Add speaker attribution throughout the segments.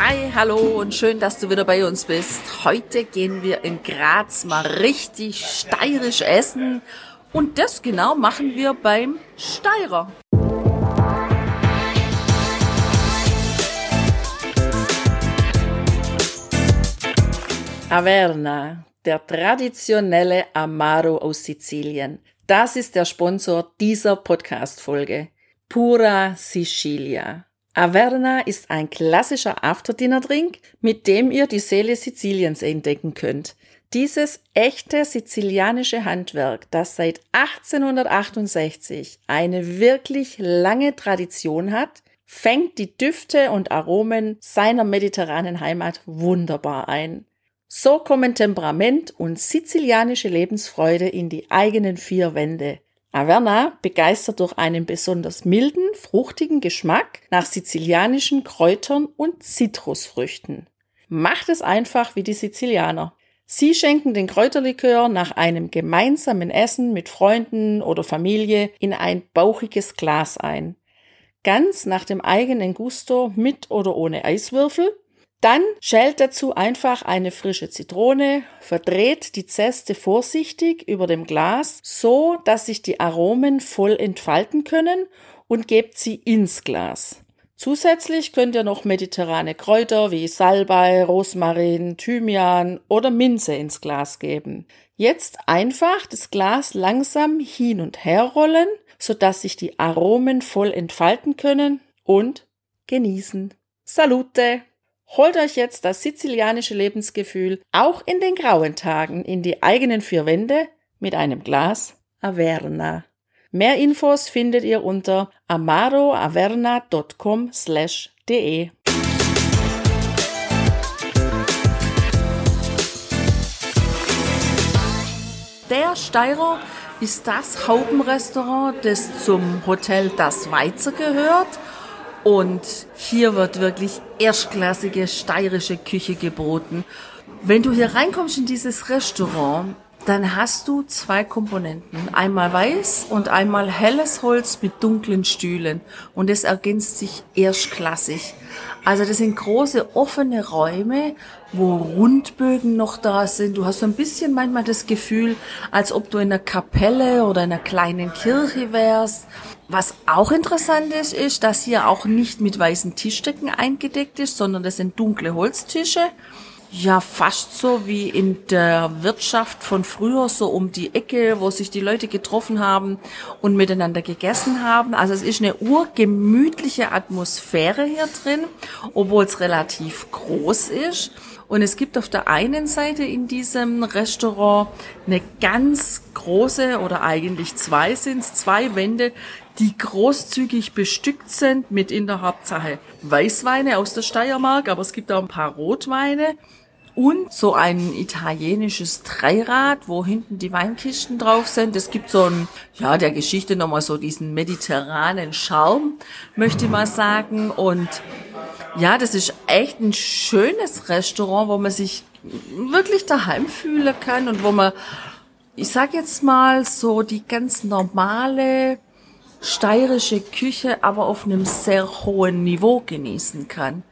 Speaker 1: Hi, hallo und schön, dass du wieder bei uns bist. Heute gehen wir in Graz mal richtig steirisch essen und das genau machen wir beim Steirer. Averna, der traditionelle Amaro aus Sizilien. Das ist der Sponsor dieser Podcast-Folge. Pura Sicilia. Averna ist ein klassischer Afterdinner-Drink, mit dem ihr die Seele Siziliens entdecken könnt. Dieses echte sizilianische Handwerk, das seit 1868 eine wirklich lange Tradition hat, fängt die Düfte und Aromen seiner mediterranen Heimat wunderbar ein. So kommen Temperament und sizilianische Lebensfreude in die eigenen vier Wände. Averna begeistert durch einen besonders milden, fruchtigen Geschmack nach sizilianischen Kräutern und Zitrusfrüchten. Macht es einfach wie die Sizilianer. Sie schenken den Kräuterlikör nach einem gemeinsamen Essen mit Freunden oder Familie in ein bauchiges Glas ein. Ganz nach dem eigenen Gusto mit oder ohne Eiswürfel dann schält dazu einfach eine frische Zitrone, verdreht die Zeste vorsichtig über dem Glas, so dass sich die Aromen voll entfalten können und gebt sie ins Glas. Zusätzlich könnt ihr noch mediterrane Kräuter wie Salbei, Rosmarin, Thymian oder Minze ins Glas geben. Jetzt einfach das Glas langsam hin und her rollen, sodass sich die Aromen voll entfalten können und genießen. Salute! Holt euch jetzt das sizilianische Lebensgefühl auch in den grauen Tagen in die eigenen vier Wände mit einem Glas Averna. Mehr Infos findet ihr unter amaroaverna.com/de. Der Steirer ist das Haubenrestaurant, das zum Hotel Das Weizer gehört und hier wird wirklich erstklassige steirische Küche geboten. Wenn du hier reinkommst in dieses Restaurant, dann hast du zwei Komponenten. Einmal weiß und einmal helles Holz mit dunklen Stühlen. Und es ergänzt sich erstklassig. Also das sind große offene Räume, wo Rundbögen noch da sind. Du hast so ein bisschen manchmal das Gefühl, als ob du in einer Kapelle oder in einer kleinen Kirche wärst. Was auch interessant ist, ist, dass hier auch nicht mit weißen Tischdecken eingedeckt ist, sondern das sind dunkle Holztische. Ja, fast so wie in der Wirtschaft von früher, so um die Ecke, wo sich die Leute getroffen haben und miteinander gegessen haben. Also es ist eine urgemütliche Atmosphäre hier drin, obwohl es relativ groß ist. Und es gibt auf der einen Seite in diesem Restaurant eine ganz große oder eigentlich zwei sind zwei Wände, die großzügig bestückt sind mit in der Hauptsache Weißweine aus der Steiermark, aber es gibt auch ein paar Rotweine und so ein italienisches Dreirad, wo hinten die Weinkisten drauf sind. Es gibt so ein, ja, der Geschichte nochmal so diesen mediterranen Charme, möchte ich mal sagen. Und ja, das ist echt ein schönes Restaurant, wo man sich wirklich daheim fühlen kann und wo man, ich sag jetzt mal, so die ganz normale steirische Küche, aber auf einem sehr hohen Niveau genießen kann.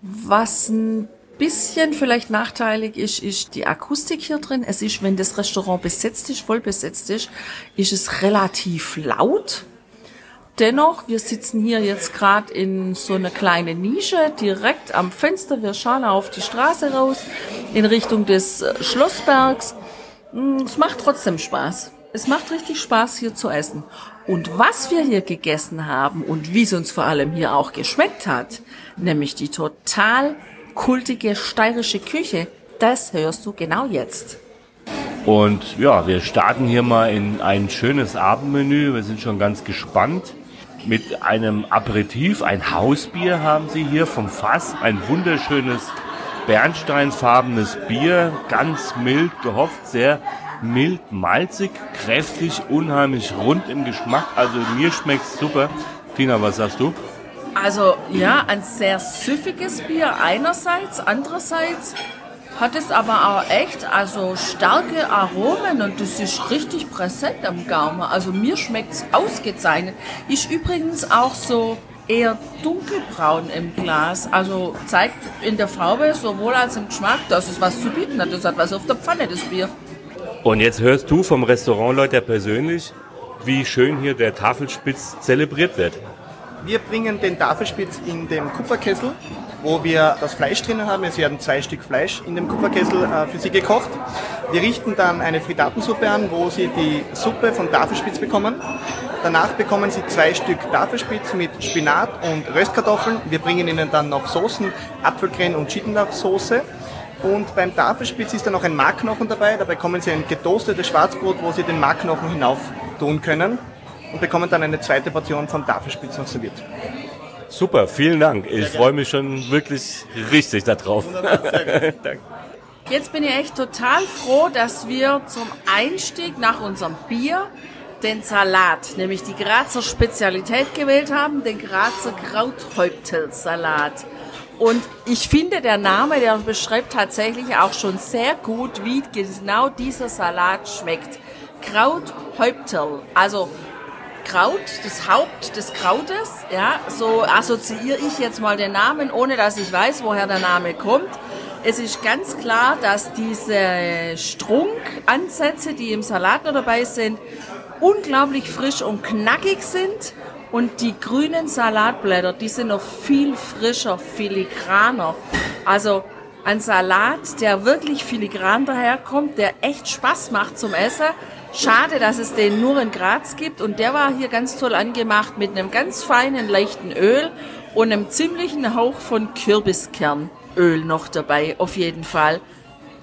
Speaker 1: Was ein bisschen vielleicht nachteilig ist, ist die Akustik hier drin. Es ist, wenn das Restaurant besetzt ist, voll besetzt ist, ist es relativ laut. Dennoch, wir sitzen hier jetzt gerade in so einer kleinen Nische, direkt am Fenster. Wir schauen auf die Straße raus, in Richtung des Schlossbergs. Mm, es macht trotzdem Spaß. Es macht richtig Spaß, hier zu essen. Und was wir hier gegessen haben und wie es uns vor allem hier auch geschmeckt hat, nämlich die total kultige steirische Küche, das hörst du genau jetzt.
Speaker 2: Und ja, wir starten hier mal in ein schönes Abendmenü. Wir sind schon ganz gespannt. Mit einem Aperitif, ein Hausbier haben sie hier vom Fass, ein wunderschönes bernsteinfarbenes Bier, ganz mild gehofft, sehr mild, malzig, kräftig, unheimlich rund im Geschmack. Also mir schmeckt super. Tina, was sagst du?
Speaker 1: Also ja, ein sehr süffiges Bier einerseits, andererseits hat es aber auch echt also starke Aromen und das ist richtig präsent am Gaumen. Also mir schmeckt es ausgezeichnet. Ist übrigens auch so eher dunkelbraun im Glas. Also zeigt in der Farbe sowohl als im Geschmack, dass es was zu bieten hat. Das hat was auf der Pfanne, das Bier.
Speaker 2: Und jetzt hörst du vom Restaurantleiter persönlich, wie schön hier der Tafelspitz zelebriert wird.
Speaker 3: Wir bringen den Tafelspitz in den Kupferkessel, wo wir das Fleisch drinnen haben. Es werden zwei Stück Fleisch in dem Kupferkessel äh, für Sie gekocht. Wir richten dann eine Frittatensuppe an, wo Sie die Suppe von Tafelspitz bekommen. Danach bekommen Sie zwei Stück Tafelspitz mit Spinat und Röstkartoffeln. Wir bringen Ihnen dann noch Soßen, Apfelcreme und Schinkenlauchsoße. Und beim Tafelspitz ist dann noch ein Markknochen dabei. Da bekommen Sie ein getoastetes Schwarzbrot, wo Sie den Markknochen hinauf tun können und bekommen dann eine zweite Portion vom Tafelspitz noch serviert.
Speaker 2: Super, vielen Dank. Ich freue mich schon wirklich richtig darauf.
Speaker 1: Jetzt bin ich echt total froh, dass wir zum Einstieg nach unserem Bier den Salat, nämlich die Grazer Spezialität gewählt haben, den Grazer Krauthäuptelsalat. Und ich finde, der Name, der beschreibt tatsächlich auch schon sehr gut, wie genau dieser Salat schmeckt. Krauthäuptel, also Kraut, das Haupt des Krautes, ja, so assoziiere ich jetzt mal den Namen, ohne dass ich weiß, woher der Name kommt. Es ist ganz klar, dass diese Strunkansätze, die im Salat noch dabei sind, unglaublich frisch und knackig sind. Und die grünen Salatblätter, die sind noch viel frischer, filigraner. Also ein Salat, der wirklich filigran daherkommt, der echt Spaß macht zum Essen Schade, dass es den nur in Graz gibt und der war hier ganz toll angemacht mit einem ganz feinen, leichten Öl und einem ziemlichen Hauch von Kürbiskernöl noch dabei, auf jeden Fall.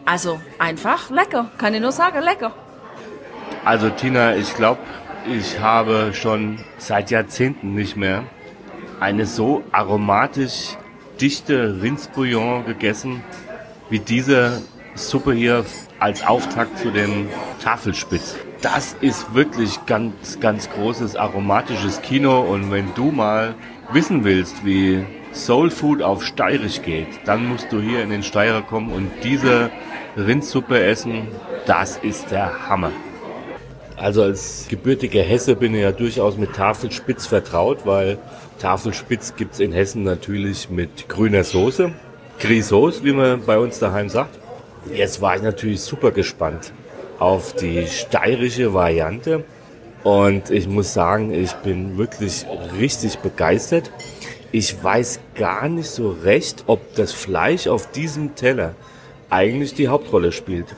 Speaker 1: Also einfach lecker, kann ich nur sagen, lecker.
Speaker 2: Also Tina, ich glaube, ich habe schon seit Jahrzehnten nicht mehr eine so aromatisch dichte Rindsbouillon gegessen wie diese Suppe hier als Auftakt zu dem Tafelspitz. Das ist wirklich ganz, ganz großes aromatisches Kino und wenn du mal wissen willst, wie Soul Food auf Steirisch geht, dann musst du hier in den Steirer kommen und diese Rindsuppe essen. Das ist der Hammer. Also als gebürtiger Hesse bin ich ja durchaus mit Tafelspitz vertraut, weil Tafelspitz gibt's in Hessen natürlich mit grüner Soße. Grisauce, wie man bei uns daheim sagt. Jetzt war ich natürlich super gespannt auf die steirische Variante. Und ich muss sagen, ich bin wirklich richtig begeistert. Ich weiß gar nicht so recht, ob das Fleisch auf diesem Teller eigentlich die Hauptrolle spielt.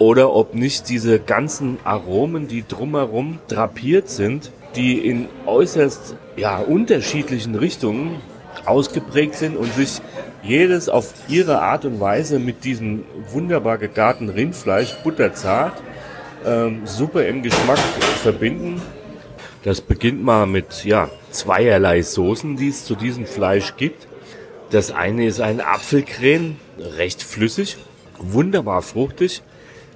Speaker 2: Oder ob nicht diese ganzen Aromen, die drumherum drapiert sind, die in äußerst ja, unterschiedlichen Richtungen ausgeprägt sind und sich jedes auf ihre Art und Weise mit diesem wunderbar gegarten Rindfleisch, butterzart, ähm, super im Geschmack verbinden. Das beginnt mal mit ja, zweierlei Soßen, die es zu diesem Fleisch gibt. Das eine ist ein Apfelcreme, recht flüssig, wunderbar fruchtig,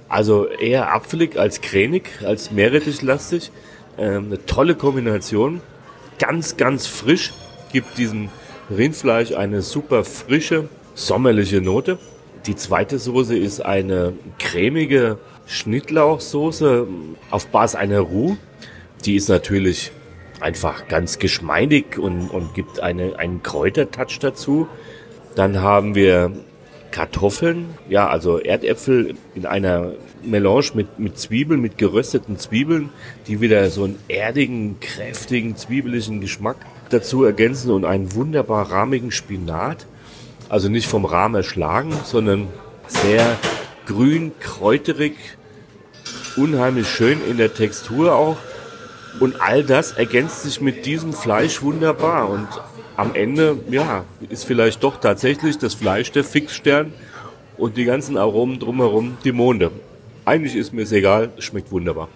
Speaker 2: also eher apfelig als cremig, als meerrettichlastig. Ähm, eine tolle Kombination, ganz, ganz frisch, gibt diesen Rindfleisch eine super frische, sommerliche Note. Die zweite Soße ist eine cremige Schnittlauchsoße auf Basis einer Roux. Die ist natürlich einfach ganz geschmeidig und, und gibt eine, einen Kräutertouch dazu. Dann haben wir Kartoffeln, ja, also Erdäpfel in einer Melange mit, mit Zwiebeln, mit gerösteten Zwiebeln, die wieder so einen erdigen, kräftigen, zwiebeligen Geschmack dazu ergänzen und einen wunderbar rahmigen Spinat. Also nicht vom Rahmen erschlagen, sondern sehr grün, kräuterig, unheimlich schön in der Textur auch. Und all das ergänzt sich mit diesem Fleisch wunderbar. Und am Ende, ja, ist vielleicht doch tatsächlich das Fleisch der Fixstern und die ganzen Aromen drumherum die Monde. Eigentlich ist mir es egal, schmeckt wunderbar.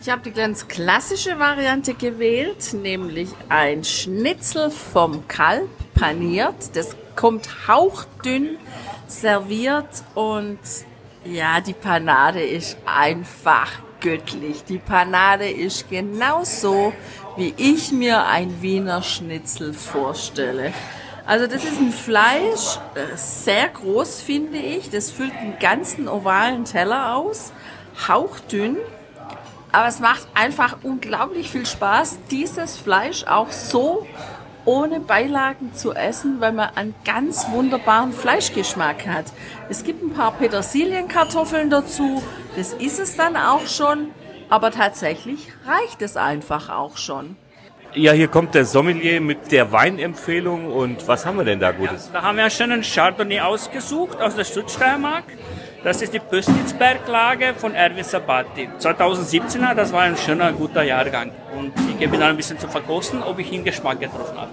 Speaker 1: Ich habe die ganz klassische Variante gewählt, nämlich ein Schnitzel vom Kalb paniert. Das kommt hauchdünn serviert und ja, die Panade ist einfach göttlich. Die Panade ist genauso, wie ich mir ein Wiener Schnitzel vorstelle. Also das ist ein Fleisch, äh, sehr groß finde ich. Das füllt einen ganzen ovalen Teller aus, hauchdünn. Aber es macht einfach unglaublich viel Spaß, dieses Fleisch auch so ohne Beilagen zu essen, weil man einen ganz wunderbaren Fleischgeschmack hat. Es gibt ein paar Petersilienkartoffeln dazu, das ist es dann auch schon, aber tatsächlich reicht es einfach auch schon.
Speaker 2: Ja, hier kommt der Sommelier mit der Weinempfehlung und was haben wir denn da Gutes?
Speaker 4: Ja, da haben wir schon einen Chardonnay ausgesucht aus der Südsteiermark. Das ist die Pöstnitzberglage von Erwin Sabati. 2017er, das war ein schöner, guter Jahrgang. Und ich gebe Ihnen ein bisschen zu verkosten, ob ich ihn Geschmack getroffen habe.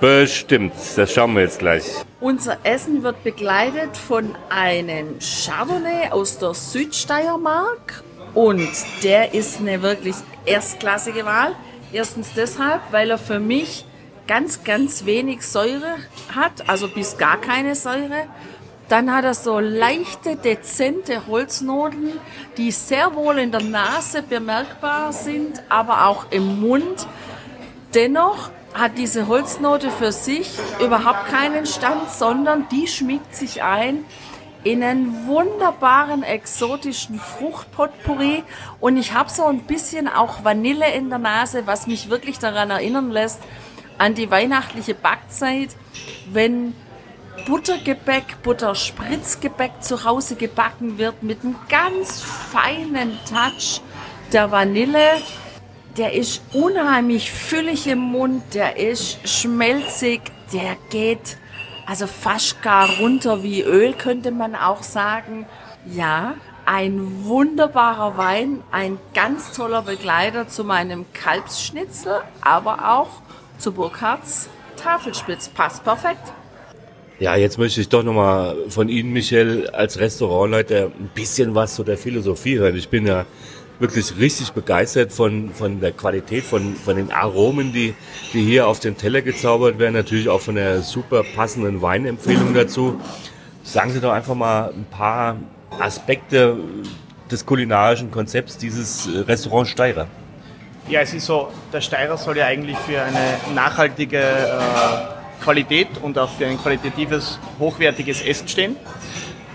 Speaker 2: Bestimmt, das schauen wir jetzt gleich.
Speaker 1: Unser Essen wird begleitet von einem Chardonnay aus der Südsteiermark. Und der ist eine wirklich erstklassige Wahl. Erstens deshalb, weil er für mich ganz, ganz wenig Säure hat, also bis gar keine Säure. Dann hat er so leichte, dezente Holznoten, die sehr wohl in der Nase bemerkbar sind, aber auch im Mund. Dennoch hat diese Holznote für sich überhaupt keinen Stand, sondern die schmiegt sich ein in einen wunderbaren exotischen Fruchtpotpourri und ich habe so ein bisschen auch Vanille in der Nase, was mich wirklich daran erinnern lässt an die weihnachtliche Backzeit, wenn Buttergebäck, Butterspritzgebäck zu Hause gebacken wird mit einem ganz feinen Touch der Vanille. Der ist unheimlich füllig im Mund, der ist schmelzig, der geht also fast gar runter wie Öl, könnte man auch sagen. Ja, ein wunderbarer Wein, ein ganz toller Begleiter zu meinem Kalbsschnitzel, aber auch zu Burkhards Tafelspitz. Passt perfekt.
Speaker 2: Ja, jetzt möchte ich doch nochmal von Ihnen, Michel, als Restaurantleiter ein bisschen was zu der Philosophie hören. Ich bin ja wirklich richtig begeistert von, von der Qualität, von, von den Aromen, die, die hier auf den Teller gezaubert werden. Natürlich auch von der super passenden Weinempfehlung dazu. Sagen Sie doch einfach mal ein paar Aspekte des kulinarischen Konzepts dieses Restaurant Steirer.
Speaker 3: Ja, es ist so, der Steirer soll ja eigentlich für eine nachhaltige äh, Qualität und auch für ein qualitatives, hochwertiges Essen stehen.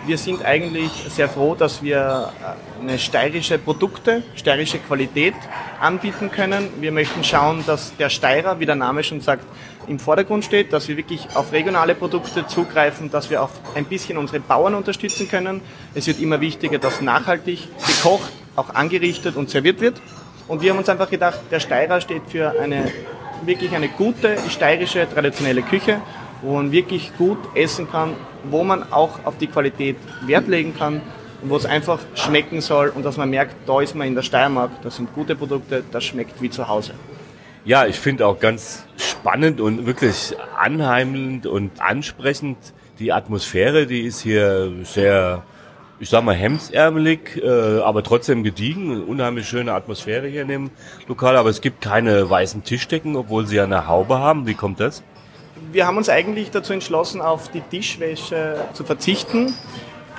Speaker 3: Wir sind eigentlich sehr froh, dass wir äh, eine steirische Produkte, steirische Qualität anbieten können. Wir möchten schauen, dass der Steirer, wie der Name schon sagt, im Vordergrund steht, dass wir wirklich auf regionale Produkte zugreifen, dass wir auch ein bisschen unsere Bauern unterstützen können. Es wird immer wichtiger, dass nachhaltig gekocht, auch angerichtet und serviert wird. Und wir haben uns einfach gedacht, der Steirer steht für eine wirklich eine gute steirische traditionelle Küche, wo man wirklich gut essen kann, wo man auch auf die Qualität Wert legen kann und wo es einfach schmecken soll und dass man merkt, da ist man in der Steiermark, das sind gute Produkte, das schmeckt wie zu Hause.
Speaker 2: Ja, ich finde auch ganz spannend und wirklich anheimend und ansprechend die Atmosphäre, die ist hier sehr ich sag mal, hemdsärmelig, äh, aber trotzdem gediegen. Unheimlich schöne Atmosphäre hier in dem Lokal, aber es gibt keine weißen Tischdecken, obwohl sie ja eine Haube haben. Wie kommt das?
Speaker 3: Wir haben uns eigentlich dazu entschlossen, auf die Tischwäsche zu verzichten.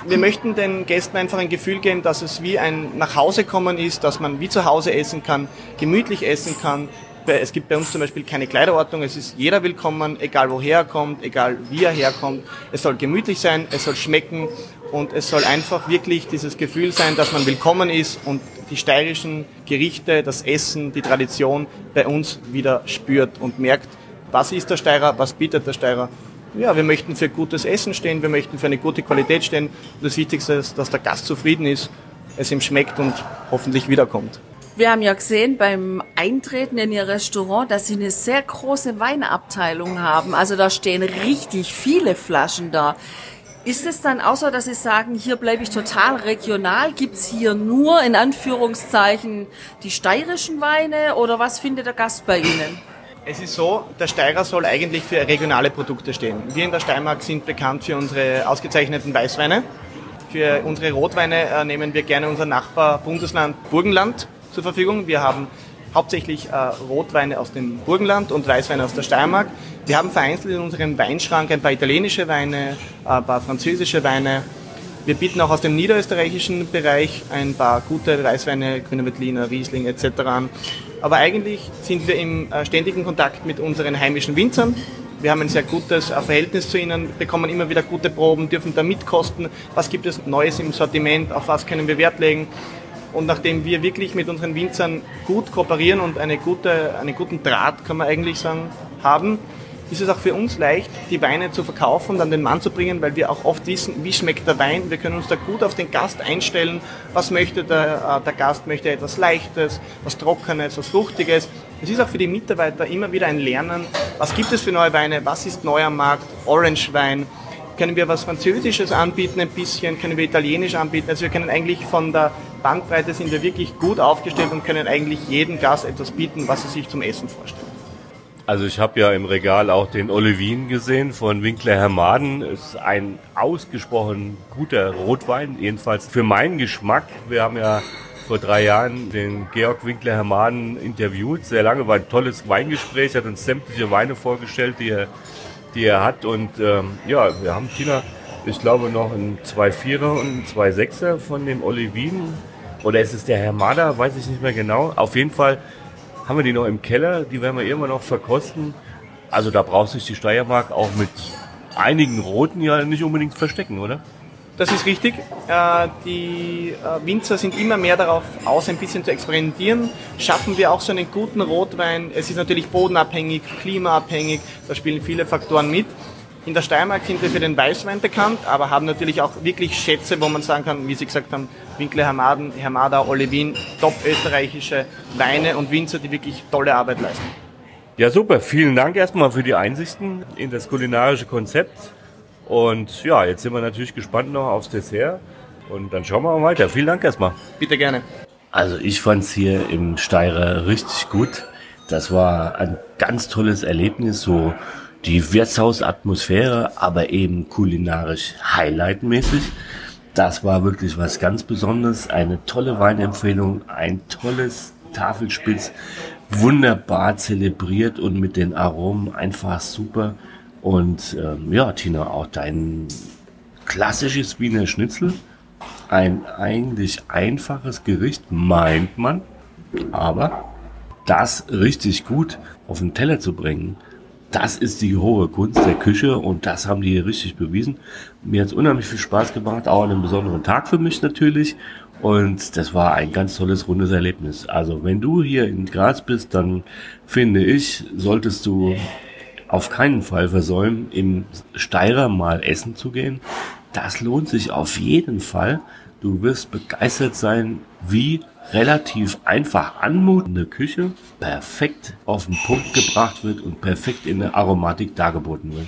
Speaker 3: Wir möchten den Gästen einfach ein Gefühl geben, dass es wie ein Nachhausekommen ist, dass man wie zu Hause essen kann, gemütlich essen kann, es gibt bei uns zum Beispiel keine Kleiderordnung, es ist jeder willkommen, egal woher er kommt, egal wie er herkommt. Es soll gemütlich sein, es soll schmecken und es soll einfach wirklich dieses Gefühl sein, dass man willkommen ist und die steirischen Gerichte, das Essen, die Tradition bei uns wieder spürt und merkt, was ist der Steirer, was bietet der Steirer. Ja, wir möchten für gutes Essen stehen, wir möchten für eine gute Qualität stehen. Und das Wichtigste ist, dass der Gast zufrieden ist, es ihm schmeckt und hoffentlich wiederkommt.
Speaker 1: Wir haben ja gesehen beim Eintreten in Ihr Restaurant, dass Sie eine sehr große Weinabteilung haben. Also da stehen richtig viele Flaschen da. Ist es dann auch so, dass Sie sagen, hier bleibe ich total regional? Gibt's hier nur in Anführungszeichen die steirischen Weine oder was findet der Gast bei Ihnen?
Speaker 3: Es ist so, der Steirer soll eigentlich für regionale Produkte stehen. Wir in der Steiermark sind bekannt für unsere ausgezeichneten Weißweine. Für unsere Rotweine äh, nehmen wir gerne unser Nachbar Bundesland Burgenland zur Verfügung. Wir haben hauptsächlich äh, Rotweine aus dem Burgenland und Weißweine aus der Steiermark. Wir haben vereinzelt in unserem Weinschrank ein paar italienische Weine, ein paar französische Weine. Wir bieten auch aus dem niederösterreichischen Bereich ein paar gute Weißweine, Grüne Veltliner, Riesling etc. an. Aber eigentlich sind wir im äh, ständigen Kontakt mit unseren heimischen Winzern. Wir haben ein sehr gutes äh, Verhältnis zu ihnen, bekommen immer wieder gute Proben, dürfen da mitkosten. Was gibt es Neues im Sortiment? Auf was können wir Wert legen? Und nachdem wir wirklich mit unseren Winzern gut kooperieren und eine gute, einen guten Draht, kann man eigentlich sagen, haben, ist es auch für uns leicht, die Weine zu verkaufen und an den Mann zu bringen, weil wir auch oft wissen, wie schmeckt der Wein. Wir können uns da gut auf den Gast einstellen. Was möchte der, äh, der Gast? Möchte er etwas Leichtes, was Trockenes, was Fruchtiges? Es ist auch für die Mitarbeiter immer wieder ein Lernen. Was gibt es für neue Weine? Was ist neu am Markt? Orange-Wein. Können wir was Französisches anbieten ein bisschen? Können wir Italienisch anbieten? Also wir können eigentlich von der Bandbreite sind wir wirklich gut aufgestellt und können eigentlich jedem Gast etwas bieten, was er sich zum Essen vorstellt.
Speaker 2: Also ich habe ja im Regal auch den Olivin gesehen von Winkler Hermaden. Ist ein ausgesprochen guter Rotwein, jedenfalls für meinen Geschmack. Wir haben ja vor drei Jahren den Georg Winkler Hermaden interviewt. Sehr lange, war ein tolles Weingespräch, hat uns sämtliche Weine vorgestellt, die er, die er hat. Und ähm, ja, wir haben Tina, ich glaube, noch einen 2-4er und einen 2-6er von dem Olivin. Oder ist es der Hermada, weiß ich nicht mehr genau. Auf jeden Fall haben wir die noch im Keller, die werden wir irgendwann noch verkosten. Also da braucht sich die Steiermark auch mit einigen Roten ja nicht unbedingt verstecken, oder?
Speaker 3: Das ist richtig. Äh, die äh, Winzer sind immer mehr darauf aus, ein bisschen zu experimentieren. Schaffen wir auch so einen guten Rotwein? Es ist natürlich bodenabhängig, klimaabhängig, da spielen viele Faktoren mit. In der Steiermark sind wir für den Weißwein bekannt, aber haben natürlich auch wirklich Schätze, wo man sagen kann, wie Sie gesagt haben, Winkler Hermaden, Hermada, Olivin, top österreichische Weine und Winzer, die wirklich tolle Arbeit leisten.
Speaker 2: Ja, super. Vielen Dank erstmal für die Einsichten in das kulinarische Konzept. Und ja, jetzt sind wir natürlich gespannt noch aufs Dessert. Und dann schauen wir mal weiter. Vielen Dank erstmal.
Speaker 3: Bitte gerne.
Speaker 2: Also ich fand's hier im Steirer richtig gut. Das war ein ganz tolles Erlebnis, so die Wirtshausatmosphäre, aber eben kulinarisch highlightmäßig. Das war wirklich was ganz Besonderes. Eine tolle Weinempfehlung, ein tolles Tafelspitz, wunderbar zelebriert und mit den Aromen einfach super. Und ähm, ja, Tina, auch dein klassisches Wiener Schnitzel. Ein eigentlich einfaches Gericht, meint man. Aber das richtig gut auf den Teller zu bringen, das ist die hohe Kunst der Küche und das haben die hier richtig bewiesen. Mir hat es unheimlich viel Spaß gemacht, auch an einem besonderen Tag für mich natürlich. Und das war ein ganz tolles, rundes Erlebnis. Also wenn du hier in Graz bist, dann finde ich, solltest du auf keinen Fall versäumen, im Steirer mal essen zu gehen. Das lohnt sich auf jeden Fall. Du wirst begeistert sein, wie relativ einfach anmutende Küche perfekt auf den Punkt gebracht wird und perfekt in der Aromatik dargeboten wird.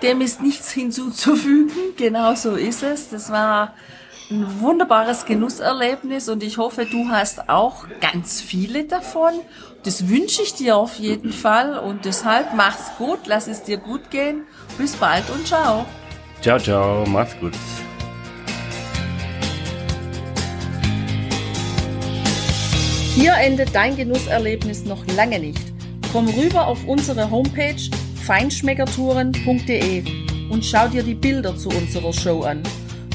Speaker 1: Dem ist nichts hinzuzufügen, genau so ist es. Das war ein wunderbares Genusserlebnis und ich hoffe, du hast auch ganz viele davon. Das wünsche ich dir auf jeden Fall und deshalb mach's gut, lass es dir gut gehen. Bis bald und ciao.
Speaker 2: Ciao, ciao, mach's gut.
Speaker 1: Hier endet dein Genusserlebnis noch lange nicht. Komm rüber auf unsere Homepage feinschmeckertouren.de und schau dir die Bilder zu unserer Show an.